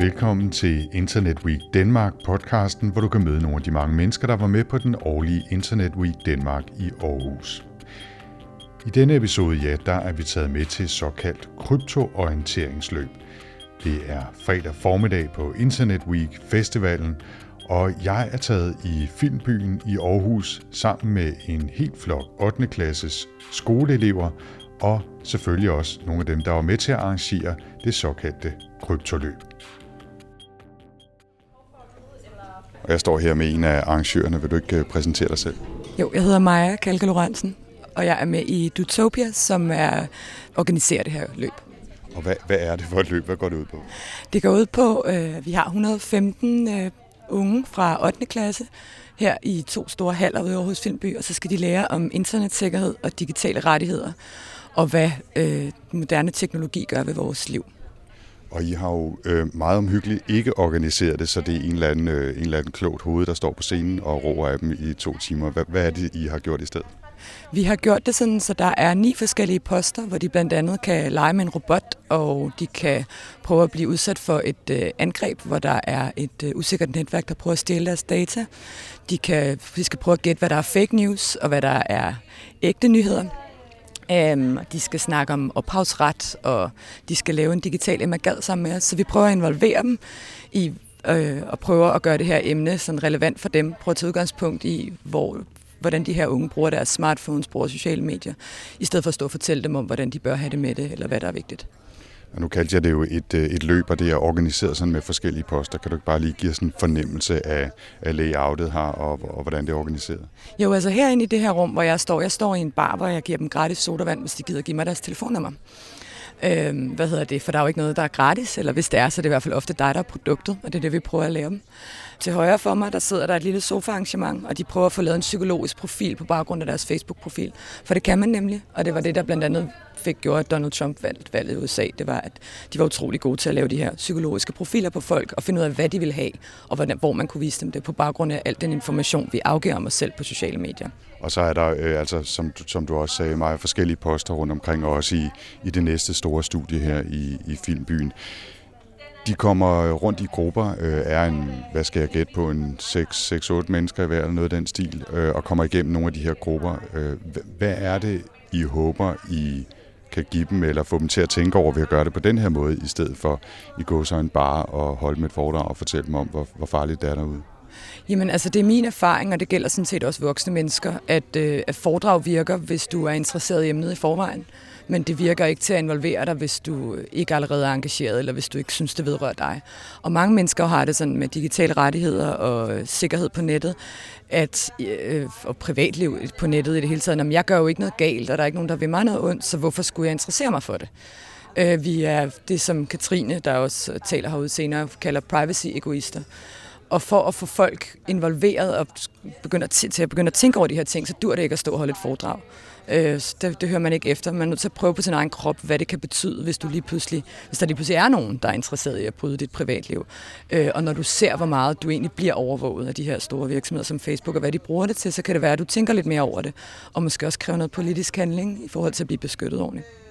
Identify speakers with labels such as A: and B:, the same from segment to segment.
A: Velkommen til Internet Week Danmark podcasten, hvor du kan møde nogle af de mange mennesker, der var med på den årlige Internet Week Danmark i Aarhus. I denne episode, ja, der er vi taget med til såkaldt kryptoorienteringsløb. Det er fredag formiddag på Internet Week Festivalen, og jeg er taget i Filmbyen i Aarhus sammen med en helt flok 8. klasses skoleelever, og selvfølgelig også nogle af dem, der var med til at arrangere det såkaldte kryptoløb. Og jeg står her med en af arrangørerne. Vil du ikke øh, præsentere dig selv?
B: Jo, jeg hedder Maja Kalke Lorentzen, og jeg er med i Dutopia, som er organiserer det her løb.
A: Og hvad, hvad er det for et løb? Hvad går det ud på?
B: Det går ud på, at øh, vi har 115 øh, unge fra 8. klasse her i to store haller ude i Aarhus Filmby, og så skal de lære om internetsikkerhed og digitale rettigheder, og hvad øh, moderne teknologi gør ved vores liv.
A: Og I har jo øh, meget omhyggeligt ikke organiseret det, så det er en eller, anden, øh, en eller anden klogt hoved, der står på scenen og roer af dem i to timer. Hvad, hvad er det, I har gjort i stedet?
B: Vi har gjort det sådan, så der er ni forskellige poster, hvor de blandt andet kan lege med en robot, og de kan prøve at blive udsat for et øh, angreb, hvor der er et øh, usikkert netværk, der prøver at stjæle deres data. De, kan, de skal prøve at gætte, hvad der er fake news, og hvad der er ægte nyheder. Um, de skal snakke om ophavsret, og de skal lave en digital emagad sammen med os. Så vi prøver at involvere dem i øh, og prøver at gøre det her emne sådan relevant for dem. Prøve at tage udgangspunkt i, hvor, hvordan de her unge bruger deres smartphones, bruger sociale medier, i stedet for at stå og fortælle dem om, hvordan de bør have det med det, eller hvad der er vigtigt.
A: Og nu kaldte jeg det jo et, øh, et løb, og det er organiseret sådan med forskellige poster. Kan du ikke bare lige give sådan en fornemmelse af, af layoutet her, og, og hvordan det er organiseret?
B: Jo, altså herinde i det her rum, hvor jeg står, jeg står i en bar, hvor jeg giver dem gratis sodavand, hvis de gider give mig deres telefonnummer. Øhm, hvad hedder det? For der er jo ikke noget, der er gratis, eller hvis det er, så er det i hvert fald ofte dig, der er produktet, og det er det, vi prøver at lave dem. Til højre for mig, der sidder der et lille sofaarrangement, og de prøver at få lavet en psykologisk profil på baggrund af deres Facebook-profil. For det kan man nemlig, og det var det, der blandt andet fik gjort, at Donald Trump valgte valget i USA. Det var, at de var utrolig gode til at lave de her psykologiske profiler på folk, og finde ud af, hvad de ville have, og hvordan, hvor man kunne vise dem det på baggrund af al den information, vi afgiver om os selv på sociale medier.
A: Og så er der, øh, altså, som, som du også sagde, meget forskellige poster rundt omkring, og også i, i det næste store studie her i, i Filmbyen. De kommer rundt i grupper, øh, er en, hvad skal jeg gætte på, en 6-8 mennesker i hver, eller noget af den stil, øh, og kommer igennem nogle af de her grupper. Øh, hvad er det, I håber, I kan give dem, eller få dem til at tænke over ved at gøre det på den her måde, i stedet for i gå så en bare og holde med et foredrag og fortælle dem om, hvor, hvor farligt det er derude?
B: Jamen altså, det er min erfaring, og det gælder sådan set også voksne mennesker, at, øh, at foredrag virker, hvis du er interesseret i emnet i forvejen men det virker ikke til at involvere dig, hvis du ikke allerede er engageret, eller hvis du ikke synes, det vedrører dig. Og mange mennesker har det sådan med digitale rettigheder og øh, sikkerhed på nettet, at, øh, og privatliv på nettet i det hele taget, at jeg gør jo ikke noget galt, og der er ikke nogen, der vil mig noget ondt, så hvorfor skulle jeg interessere mig for det? Øh, vi er det, som Katrine, der også taler herude senere, kalder privacy-egoister. Og for at få folk involveret og begynde at, til at begynde at tænke over de her ting, så dur det ikke at stå og holde et foredrag. Øh, det, det hører man ikke efter. Man er nødt til at prøve på sin egen krop, hvad det kan betyde, hvis, du lige pludselig, hvis der lige pludselig er nogen, der er interesseret i at bryde dit privatliv. Øh, og når du ser, hvor meget du egentlig bliver overvåget af de her store virksomheder som Facebook, og hvad de bruger det til, så kan det være, at du tænker lidt mere over det. Og måske også kræve noget politisk handling i forhold til at blive beskyttet ordentligt.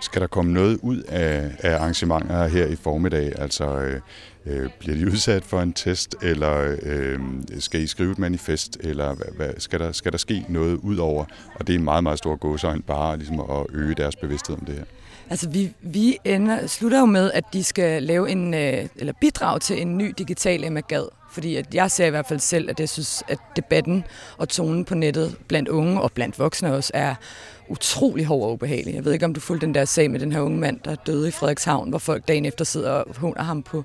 A: Skal der komme noget ud af, af arrangementer her i formiddag? Altså, øh, øh, bliver de udsat for en test, eller øh, skal I skrive et manifest, eller hvad, hvad, skal, der, skal der ske noget ud over? Og det er en meget, meget stor gåsøjne bare ligesom at øge deres bevidsthed om det her.
B: Altså, vi, vi ender, slutter jo med, at de skal lave en, øh, eller bidrage til en ny digital emagad. Fordi at jeg ser i hvert fald selv, at jeg synes, at debatten og tonen på nettet blandt unge og blandt voksne også er utrolig hård og ubehagelig. Jeg ved ikke, om du fulgte den der sag med den her unge mand, der døde i Frederikshavn, hvor folk dagen efter sidder og håner ham på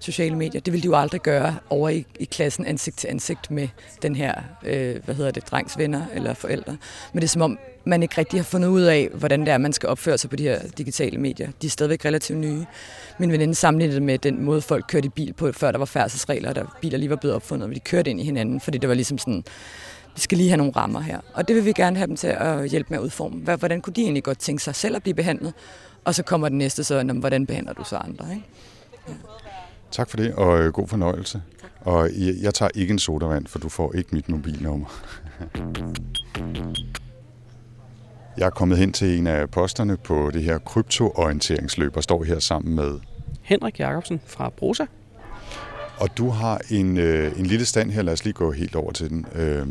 B: sociale medier. Det ville de jo aldrig gøre over i, i klassen ansigt til ansigt med den her, øh, hvad hedder det, drengs venner eller forældre. Men det er som om, man ikke rigtig har fundet ud af, hvordan det er, man skal opføre sig på de her digitale medier. De er stadigvæk relativt nye. Min veninde sammenlignede det med den måde, folk kørte i bil på, før der var færdselsregler, der biler lige var blevet opfundet, og de kørte ind i hinanden, fordi det var ligesom sådan, vi skal lige have nogle rammer her. Og det vil vi gerne have dem til at hjælpe med at udforme. Hvordan kunne de egentlig godt tænke sig selv at blive behandlet? Og så kommer det næste så, hvordan behandler du så andre? Ikke?
A: Ja. Tak for det, og øh, god fornøjelse. Tak. Og jeg tager ikke en sodavand, for du får ikke mit mobilnummer. Jeg er kommet hen til en af posterne på det her kryptoorienteringsløb og står her sammen med
C: Henrik Jacobsen fra Brosa.
A: Og du har en, øh, en lille stand her. Lad os lige gå helt over til den. Øh,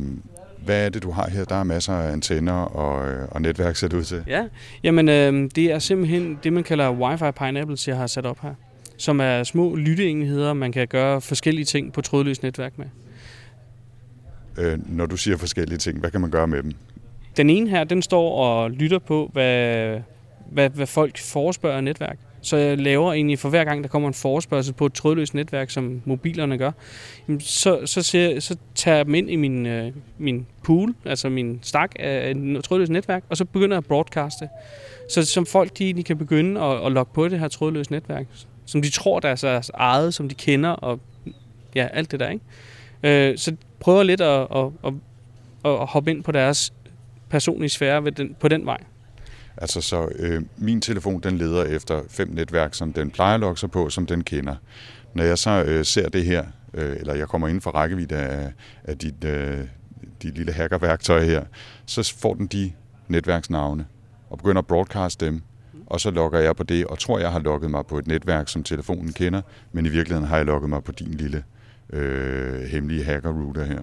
A: hvad er det, du har her? Der er masser af antenner og, øh, og netværk, ser det ud til.
C: Ja, jamen øh, det er simpelthen det, man kalder Wi-Fi Pineapples, jeg har sat op her. Som er små lytteenheder, man kan gøre forskellige ting på trådløst netværk med.
A: Øh, når du siger forskellige ting, hvad kan man gøre med dem?
C: Den ene her, den står og lytter på, hvad, hvad, hvad folk forespørger netværk. Så jeg laver egentlig for hver gang, der kommer en forespørgsel på et trådløst netværk, som mobilerne gør, så, så, ser, så tager jeg dem ind i min, øh, min pool, altså min stak af et trådløst netværk, og så begynder jeg at broadcaste. Så som folk de, de kan begynde at, at logge på det her trådløse netværk, som de tror, der er deres eget, som de kender, og ja, alt det der, ikke? Øh, så prøver lidt at, at, at, at hoppe ind på deres personlige sfære ved den, på den vej.
A: Altså så øh, min telefon den leder efter fem netværk, som den plejer at logge sig på, som den kender. Når jeg så øh, ser det her, øh, eller jeg kommer inden for rækkevidde af, af dit, øh, dit lille hackerværktøj her, så får den de netværksnavne og begynder at broadcaste dem. Og så logger jeg på det, og tror, jeg har logget mig på et netværk, som telefonen kender, men i virkeligheden har jeg logget mig på din lille øh, hemmelige hacker-router her.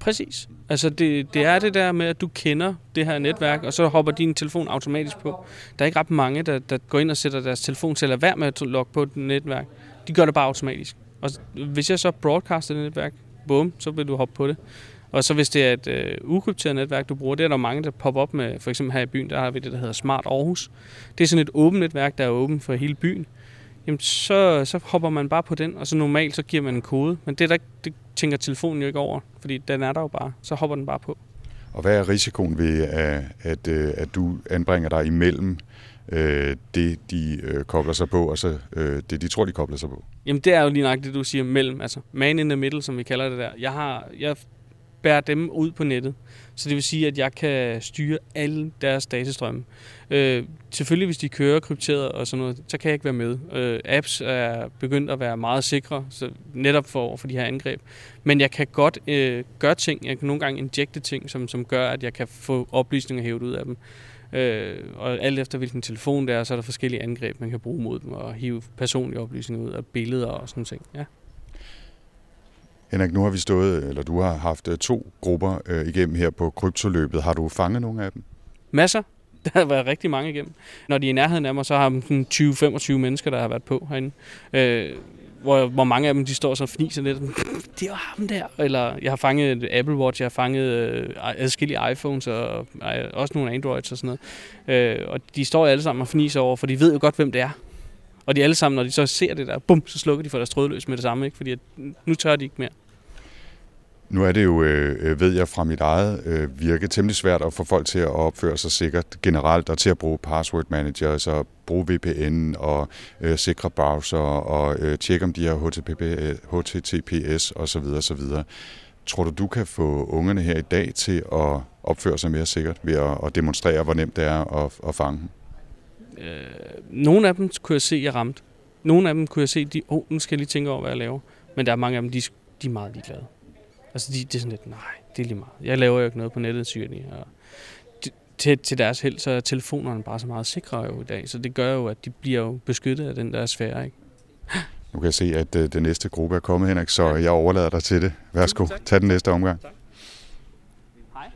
C: Præcis. Altså det, det er det der med, at du kender det her netværk, og så hopper din telefon automatisk på. Der er ikke ret mange, der, der går ind og sætter deres telefon til at være med at logge på et netværk. De gør det bare automatisk. Og hvis jeg så broadcaster det netværk, bum, så vil du hoppe på det. Og så hvis det er et øh, ukrypteret netværk, du bruger, det er der mange, der popper op med. For eksempel her i byen, der har vi det, der hedder Smart Aarhus. Det er sådan et åbent netværk, der er åbent for hele byen jamen så, så hopper man bare på den, og så normalt så giver man en kode. Men det, der, det tænker telefonen jo ikke over, fordi den er der jo bare. Så hopper den bare på.
A: Og hvad er risikoen ved, at, at, øh, at du anbringer dig imellem øh, det, de øh, kobler sig på, og så øh, det, de tror, de kobler sig på?
C: Jamen, det er jo lige nok det, du siger mellem. Altså, man in the middle, som vi kalder det der. Jeg, har, jeg bærer dem ud på nettet. Så det vil sige, at jeg kan styre alle deres datastrømme. Øh, selvfølgelig, hvis de kører krypteret og sådan noget, så kan jeg ikke være med. Øh, apps er begyndt at være meget sikre, så netop for, for de her angreb. Men jeg kan godt øh, gøre ting, jeg kan nogle gange injekte ting, som, som gør, at jeg kan få oplysninger hævet ud af dem. Øh, og alt efter hvilken telefon det er, så er der forskellige angreb, man kan bruge mod dem, og hive personlige oplysninger ud af billeder og sådan ting. Ja.
A: Henrik, nu har vi stået, eller du har haft øh, to grupper øh, igennem her på kryptoløbet. Har du fanget nogle af dem?
C: Masser. Der har været rigtig mange igennem. Når de er i nærheden af mig, så har de 20-25 mennesker, der har været på herinde. Øh, hvor, hvor mange af dem, de står så og fniser lidt. Det er jo ham der. Eller jeg har fanget et Apple Watch, jeg har fanget øh, adskillige iPhones, og øh, også nogle Androids og sådan noget. Øh, og de står alle sammen og fniser over, for de ved jo godt, hvem det er. Og de alle sammen, når de så ser det der, bum, så slukker de for deres trådløs med det samme, ikke? fordi at nu tør de ikke mere.
A: Nu er det jo, øh, øh, ved jeg fra mit eget øh, virke, temmelig svært at få folk til at opføre sig sikkert generelt, og til at bruge password managers og bruge VPN og øh, sikre browser og øh, tjekke om de har HTTP, HTTPS øh, osv. osv. Tror du, du kan få ungerne her i dag til at opføre sig mere sikkert ved at, at demonstrere, hvor nemt det er at, at fange dem?
C: Øh, nogle af dem kunne jeg se, jeg ramte. Nogle af dem kunne jeg se, de, oh, nu skal jeg lige tænke over, hvad jeg laver. Men der er mange af dem, de, de er meget ligeglade. Altså, de, det er sådan lidt, nej, det er lige meget. Jeg laver jo ikke noget på nettet, siger de. Og til, til deres held, så er telefonerne bare så meget sikre jo i dag. Så det gør jo, at de bliver jo beskyttet af den der sfære, ikke?
A: Nu kan jeg se, at uh, den næste gruppe er kommet, Henrik, så jeg overlader dig til det. Værsgo, tag den næste omgang. Tak.
C: Hej.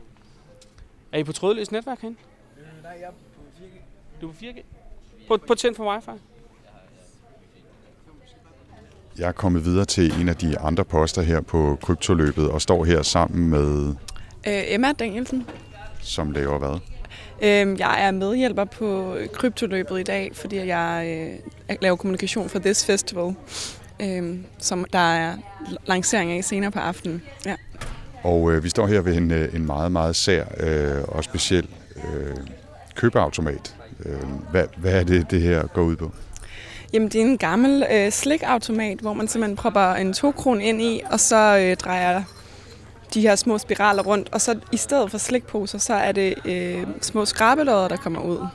C: Er I på trådløst netværk herinde? Øh, nej, jeg er på 4G. Du er på 4G? På, på tænd for wifi?
A: Jeg er kommet videre til en af de andre poster her på kryptoløbet og står her sammen med...
D: Øh, Emma Danielsen.
A: Som laver hvad?
D: Øh, jeg er medhjælper på kryptoløbet i dag, fordi jeg øh, laver kommunikation for This Festival, øh, som der er lancering af senere på aftenen. Ja.
A: Og øh, vi står her ved en, øh, en meget, meget sær øh, og speciel øh, købeautomat. Øh, hvad, hvad er det, det her går ud på?
D: Jamen, det er en gammel øh, slikautomat, hvor man simpelthen propper en 2 kron ind i, og så øh, drejer de her små spiraler rundt. Og så i stedet for slikposer, så er det øh, små skrabelodder, der kommer ud.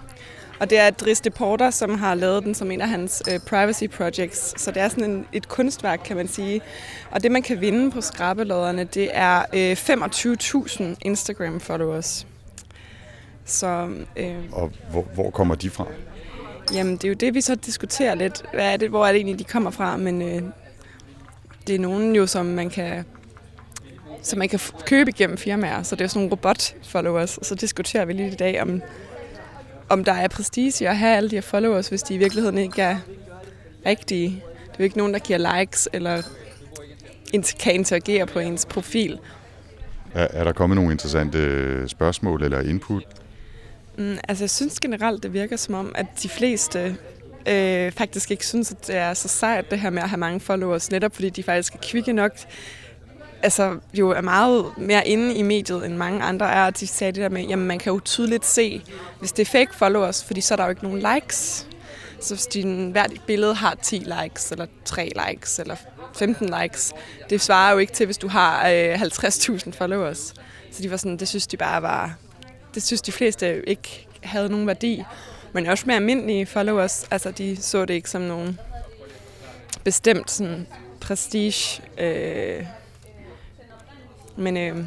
D: Og det er Dries Deporter, som har lavet den som en af hans øh, privacy projects. Så det er sådan en, et kunstværk, kan man sige. Og det, man kan vinde på skrabelodderne, det er øh, 25.000 Instagram-followers. Så, øh,
A: Og hvor, hvor kommer de fra?
D: Jamen, det er jo det, vi så diskuterer lidt. Hvad er det, hvor er det egentlig, de kommer fra? Men øh, det er nogen jo, som man kan som man kan købe igennem firmaer. Så det er sådan nogle robot-followers. Og så diskuterer vi lige i dag, om, om der er prestige at have alle de her followers, hvis de i virkeligheden ikke er rigtige. Det er jo ikke nogen, der giver likes eller kan interagere på ens profil.
A: Er, er der kommet nogle interessante øh, spørgsmål eller input?
D: Mm, altså, jeg synes generelt, det virker som om, at de fleste øh, faktisk ikke synes, at det er så sejt, det her med at have mange followers, netop fordi de faktisk er kvikke nok, altså jo er meget mere inde i mediet, end mange andre er. De sagde det der med, jamen man kan jo tydeligt se, hvis det er fake followers, fordi så er der jo ikke nogen likes. Så hvis din, hvert billede har 10 likes, eller 3 likes, eller 15 likes, det svarer jo ikke til, hvis du har øh, 50.000 followers. Så de var sådan, det synes de bare var, det synes de fleste ikke havde nogen værdi. Men også med almindelige followers, altså de så det ikke som nogen bestemt sådan prestige. Øh, men øh,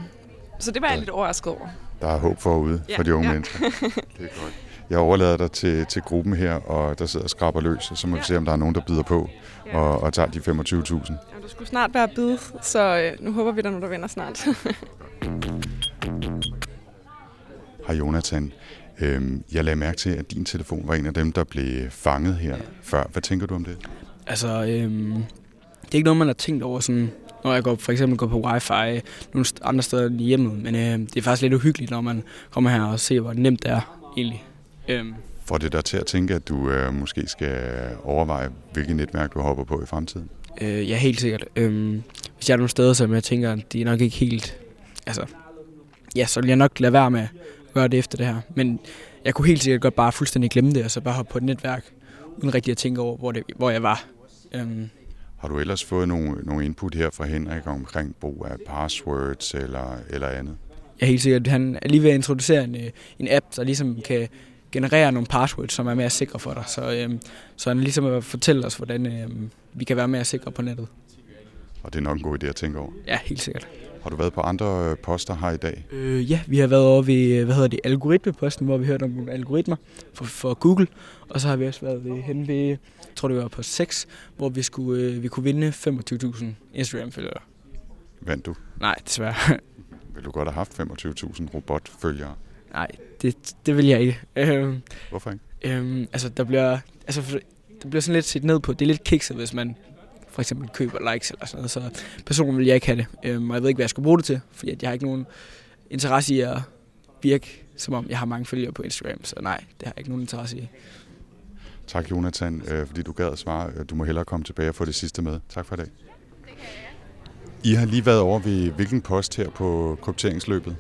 D: så det var jeg lidt overrasket over.
A: Der er håb forude
D: Ja,
A: for de unge
D: ja.
A: mennesker. Det er godt. Jeg overlader dig til, til gruppen her, og der sidder og skraber løs, og så må vi
D: Ja.
A: se, om der er nogen, der byder på
D: Ja.
A: og, og tager de 25.000.
D: Jamen, der skulle snart være bid, så øh, nu håber vi, der er nogen, der vinder snart.
A: Hej Jonathan. Øhm, jeg lagde mærke til, at din telefon var en af dem, der blev fanget her før. Hvad tænker du om det?
E: Altså, øhm, det er ikke noget, man har tænkt over, sådan, når jeg går, for eksempel går på wifi nogle andre steder i hjemmet. Men øh, det er faktisk lidt uhyggeligt, når man kommer her og ser, hvor nemt det er egentlig. Øhm,
A: Får det dig til at tænke, at du øh, måske skal overveje, hvilket netværk du hopper på i fremtiden?
E: øh, ja, helt sikkert. Øhm, hvis jeg er nogle steder, som jeg tænker, at de er nok ikke helt... Altså, ja, så vil jeg nok lade være med gøre det efter det her. Men jeg kunne helt sikkert godt bare fuldstændig glemme det, og så bare hoppe på et netværk, uden rigtig at tænke over, hvor, det, hvor jeg var. Øhm,
A: Har du ellers fået nogle, nogle input her fra Henrik omkring brug af passwords eller, eller andet?
E: er helt sikkert, han er lige ved at introducere en, øh, en app, der ligesom kan generere nogle passwords, som er mere sikre for dig. Så, øhm, så han er ligesom at fortælle os, hvordan øhm, vi kan være mere sikre på nettet.
A: Og det er nok en god idé at tænke over.
E: Ja, helt sikkert.
A: Har du været på andre øh, poster her i dag?
E: Øh, ja, vi har været over ved, øh, hvad hedder det, algoritmeposten, hvor vi hørte om nogle algoritmer for, for Google. Og så har vi også været ved, hen ved, jeg tror det var på 6, hvor vi, skulle, øh, vi kunne vinde 25.000 Instagram-følgere.
A: Vandt du?
E: Nej, desværre.
A: Vil du godt have haft 25.000 robotfølgere?
E: Nej, det, det vil jeg ikke. Øhm,
A: Hvorfor ikke?
E: Øhm, altså, der bliver, altså, der bliver sådan lidt set ned på. Det er lidt kikset, hvis man for eksempel køber likes eller sådan noget. Så personligt vil jeg ikke have det. Øhm, og jeg ved ikke, hvad jeg skal bruge det til, fordi at jeg har ikke nogen interesse i at virke, som om jeg har mange følgere på Instagram. Så nej, det har jeg ikke nogen interesse i.
A: Tak Jonathan, øh, fordi du gad at svare. Øh, Du må hellere komme tilbage og få det sidste med. Tak for i dag. I har lige været over ved hvilken post her på krypteringsløbet?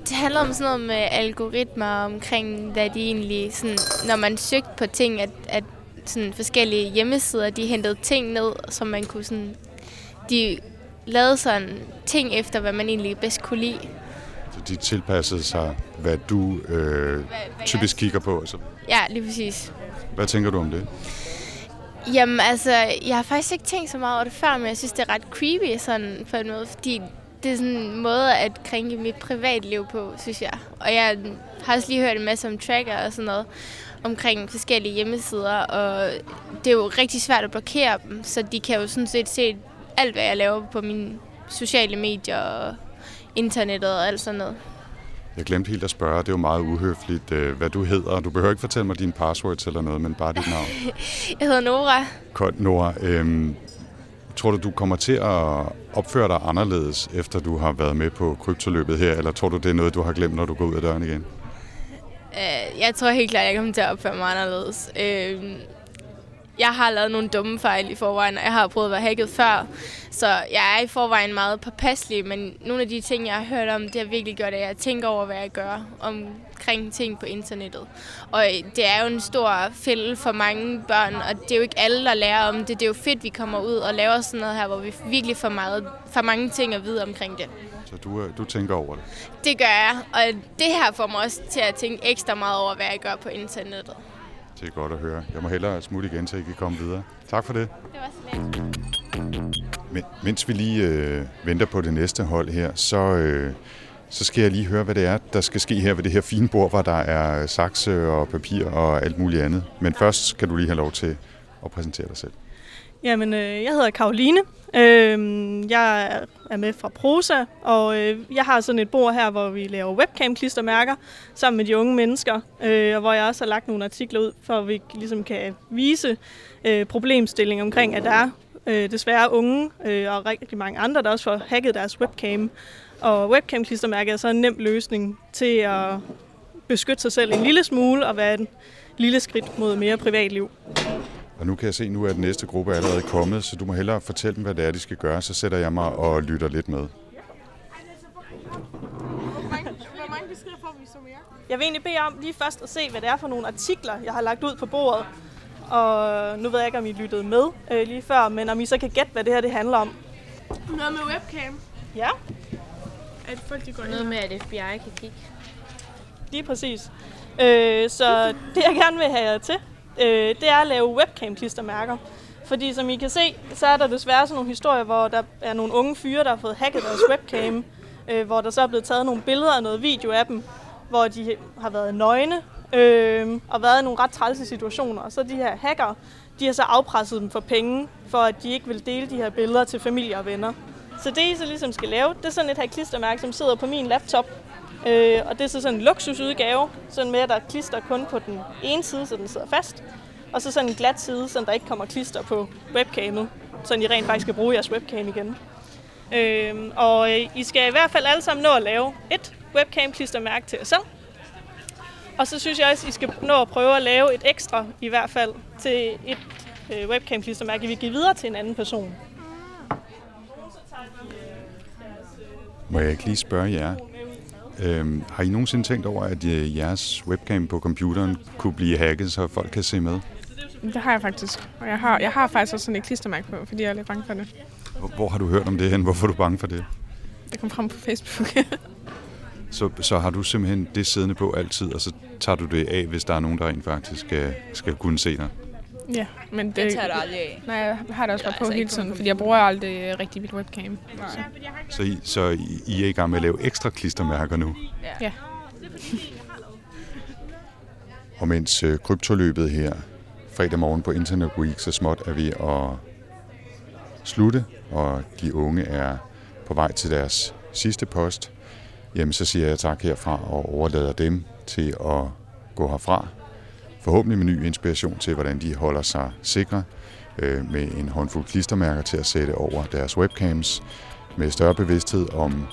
F: Det handler om sådan noget med algoritmer omkring, hvad de egentlig, sådan, når man søgte på ting, at, at sådan forskellige hjemmesider, de hentede ting ned, som man kunne sådan, de lavede sådan ting efter, hvad man egentlig bedst kunne lide.
A: Så de tilpassede sig, hvad du øh, typisk kigger på. Altså,
F: Ja, lige præcis.
A: hvad tænker du om det?
F: Jamen altså, jeg har faktisk ikke tænkt så meget over det før, men jeg synes, det er ret creepy sådan på en måde, fordi det er sådan en måde at krænke mit privatliv på, synes jeg. Og jeg har også lige hørt en masse om tracker og sådan noget omkring forskellige hjemmesider, og det er jo rigtig svært at blokere dem, så de kan jo sådan set se alt, hvad jeg laver på mine sociale medier og internettet og alt sådan noget.
A: Jeg glemte helt at spørge, det er jo meget uhøfligt, øh, hvad du hedder. Du behøver ikke fortælle mig dine passwords eller noget, men bare dit navn.
F: Jeg hedder Nora.
A: Godt, Nora. Øhm, tror du, du kommer til at opføre dig anderledes, efter du har været med på kryptoløbet her, eller tror du, det er noget, du har glemt, når du går ud af døren igen?
F: Øh, jeg tror helt klart, jeg kommer til at opføre mig anderledes. Øh, jeg har lavet nogle dumme fejl i forvejen, og jeg har prøvet at være hacket før. Så jeg er i forvejen meget påpasselig, men nogle af de ting, jeg har hørt om, det har virkelig gjort, at jeg tænker over, hvad jeg gør omkring ting på internettet. Og det er jo en stor fælde for mange børn, og det er jo ikke alle, der lærer om det. Det er jo fedt, vi kommer ud og laver sådan noget her, hvor vi virkelig får, meget, får mange ting at vide omkring det.
A: Så du, øh, du tænker over det.
F: Det gør jeg, og det her får mig også til at tænke ekstra meget over, hvad jeg gør på internettet.
A: Det er godt at høre. Jeg må hellere smutte igen, så I kan komme videre. Tak for det.
F: Det var så lidt.
A: Men, mens vi lige øh, venter på det næste hold her, så, øh, Så skal jeg lige høre, hvad det er, der skal ske her ved det her fine bord, hvor der er sakse og papir og alt muligt andet. Men først skal du lige have lov til at præsentere dig selv.
G: Jamen, øh, jeg hedder Karoline. Øh, jeg er er med fra Prosa, og øh, jeg har sådan et bord her, hvor vi laver webcam-klistermærker sammen med de unge mennesker, øh, og hvor jeg også har lagt nogle artikler ud, for at vi ligesom kan vise øh, problemstilling omkring, at der er øh, desværre unge øh, og rigtig mange andre, der også får hacket deres webcam. Og webcam-klistermærker er så en nem løsning til at beskytte sig selv en lille smule og være et lille skridt mod mere privatliv.
A: Og nu kan jeg se, nu er den næste gruppe allerede kommet, så du må hellere fortælle dem, hvad det er, de skal gøre. Så sætter jeg mig og lytter lidt med.
G: Jeg vil egentlig bede om lige først at se, hvad det er for nogle artikler, jeg har lagt ud på bordet. Og nu ved jeg ikke, om I lyttede med øh, lige før, men om I så kan gætte, hvad det her det handler om.
H: Noget med webcam.
G: Ja,
H: At folk de går
F: Noget med, at FBI kan kigge.
G: lige præcis. Øh, så det jeg gerne vil have jer til, øh, det er at lave webcam-klistermærker. Fordi som I kan se, så er der desværre sådan nogle historier, hvor der er nogle unge fyre, der har fået hacket deres webcam, øh, hvor der så er blevet taget nogle billeder og noget video af dem, hvor de har været nøgne øh, og været i nogle ret trælse situationer. Og så de her hacker, de har så afpresset dem for penge, for at de ikke vil dele de her billeder til familie og venner. Så det I så ligesom skal lave, det er sådan et her klistermærke, som sidder på min laptop. Øh, og det er så sådan en luksusudgave, sådan med at der er klister kun på den ene side, så den sidder fast. Og så sådan en glat side, så der ikke kommer klister på webcamet, så I rent faktisk kan bruge jeres webcam igen. Øhm, øh, og I skal i hvert fald alle sammen nå at lave et webcam-klistermærke til jer selv. Og så synes jeg også, I skal nå at prøve at lave et ekstra, i hvert fald, til et øh, webcam-klistermærke, vi vil give videre til en anden person.
A: Må jeg ikke lige spørge jer? Øhm, har I nogensinde tænkt over, at øh, jeres webcam på computeren kunne blive hacket, så folk kan se med?
H: Det har jeg faktisk. Og jeg har, jeg har faktisk også sådan et klistermærke på, fordi jeg er lidt bange for det.
A: Hvor, hvor har du hørt om det hen? Hvorfor er du bange for det?
H: Det kom frem på Facebook.
A: Så, så har du simpelthen det siddende på altid, og så tager du det af, hvis der er nogen, der rent faktisk skal, skal kunne se dig?
H: Ja, men det...
I: Jeg tager det aldrig af.
H: Nej, jeg har det også bare på
I: altså
H: hele tiden, fordi jeg bruger aldrig rigtig mit webcam. Så.
A: Så, I, så I, I er i gang med at lave ekstra klistermærker nu?
H: Ja.
A: Og mens øh, kryptoløbet her fredag morgen på Internet Week så småt er ved at slutte, og de unge er på vej til deres sidste post, jamen så siger jeg tak herfra og overlader dem til at gå herfra. Forhåbentlig med ny inspiration til, hvordan de holder sig sikre øh, med en håndfuld klistermærker til at sætte over deres webcams, med større bevidsthed om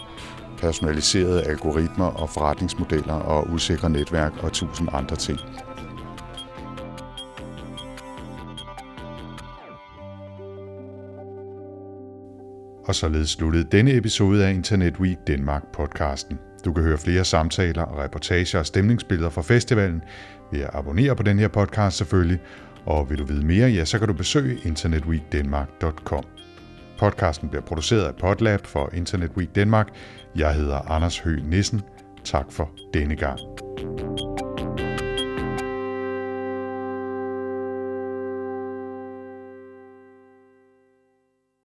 A: personaliserede algoritmer og forretningsmodeller og usikre netværk og tusind andre ting. Og således sluttede denne episode af Internet Week Danmark podcasten. Du kan høre flere samtaler og reportager og stemningsbilleder fra festivalen ved at abonnere på den her podcast selvfølgelig. Og vil du vide mere, ja, så kan du besøge internetweekdenmark.com. Podcasten bliver produceret af Podlab for Internet Week Danmark. Jeg hedder Anders Høgh Nissen. Tak for denne gang.